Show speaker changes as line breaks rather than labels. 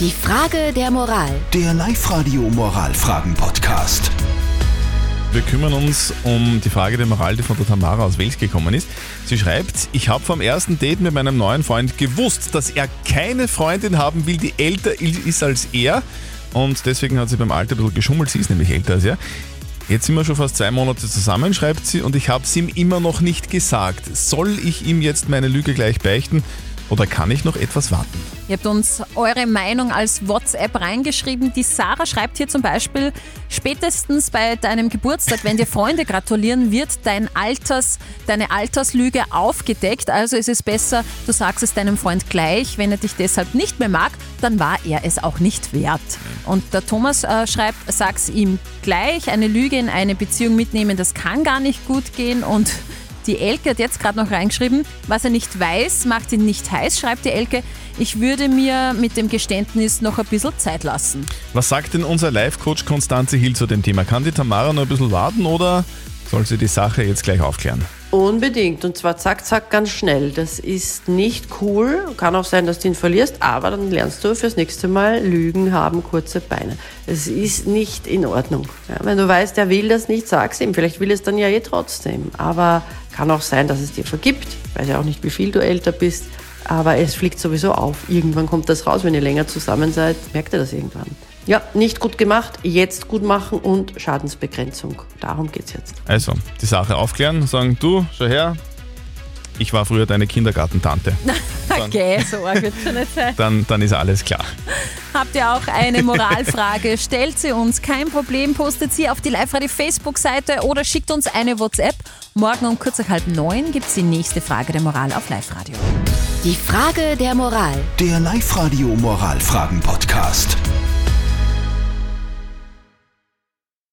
Die Frage der Moral.
Der Live-Radio Moralfragen-Podcast.
Wir kümmern uns um die Frage der Moral, die von der Tamara aus Wels gekommen ist. Sie schreibt, ich habe vom ersten Date mit meinem neuen Freund gewusst, dass er keine Freundin haben will, die älter ist als er. Und deswegen hat sie beim Alter ein bisschen geschummelt. Sie ist nämlich älter als er. Jetzt sind wir schon fast zwei Monate zusammen, schreibt sie, und ich habe es ihm immer noch nicht gesagt. Soll ich ihm jetzt meine Lüge gleich beichten oder kann ich noch etwas warten?
Ihr habt uns eure Meinung als WhatsApp reingeschrieben. Die Sarah schreibt hier zum Beispiel, spätestens bei deinem Geburtstag, wenn dir Freunde gratulieren, wird dein Alters, deine Alterslüge aufgedeckt. Also ist es besser, du sagst es deinem Freund gleich. Wenn er dich deshalb nicht mehr mag, dann war er es auch nicht wert. Und der Thomas äh, schreibt, sag's ihm gleich. Eine Lüge in eine Beziehung mitnehmen, das kann gar nicht gut gehen. Und die Elke hat jetzt gerade noch reingeschrieben, was er nicht weiß, macht ihn nicht heiß, schreibt die Elke. Ich würde mir mit dem Geständnis noch ein bisschen Zeit lassen.
Was sagt denn unser Live-Coach Konstanze Hill zu dem Thema? Kann die Tamara noch ein bisschen warten oder soll sie die Sache jetzt gleich aufklären?
Unbedingt. Und zwar zack, zack, ganz schnell. Das ist nicht cool. Kann auch sein, dass du ihn verlierst, aber dann lernst du fürs nächste Mal, Lügen haben kurze Beine. Es ist nicht in Ordnung. Ja, wenn du weißt, er will das nicht, sag's ihm. Vielleicht will es dann ja eh trotzdem. Aber kann auch sein, dass es dir vergibt. Ich weiß ja auch nicht, wie viel du älter bist. Aber es fliegt sowieso auf. Irgendwann kommt das raus, wenn ihr länger zusammen seid, merkt ihr das irgendwann. Ja, nicht gut gemacht, jetzt gut machen und Schadensbegrenzung. Darum geht's jetzt.
Also, die Sache aufklären, sagen du, schau her, ich war früher deine Kindergartentante.
Okay, so arg wird schon nicht sein.
Dann, dann ist alles klar.
Habt ihr auch eine Moralfrage? Stellt sie uns, kein Problem, postet sie auf die Live-Radio Facebook-Seite oder schickt uns eine WhatsApp. Morgen um kurz nach halb neun gibt es die nächste Frage der Moral auf Live-Radio.
Die Frage der Moral.
Der Live-Radio Moralfragen-Podcast.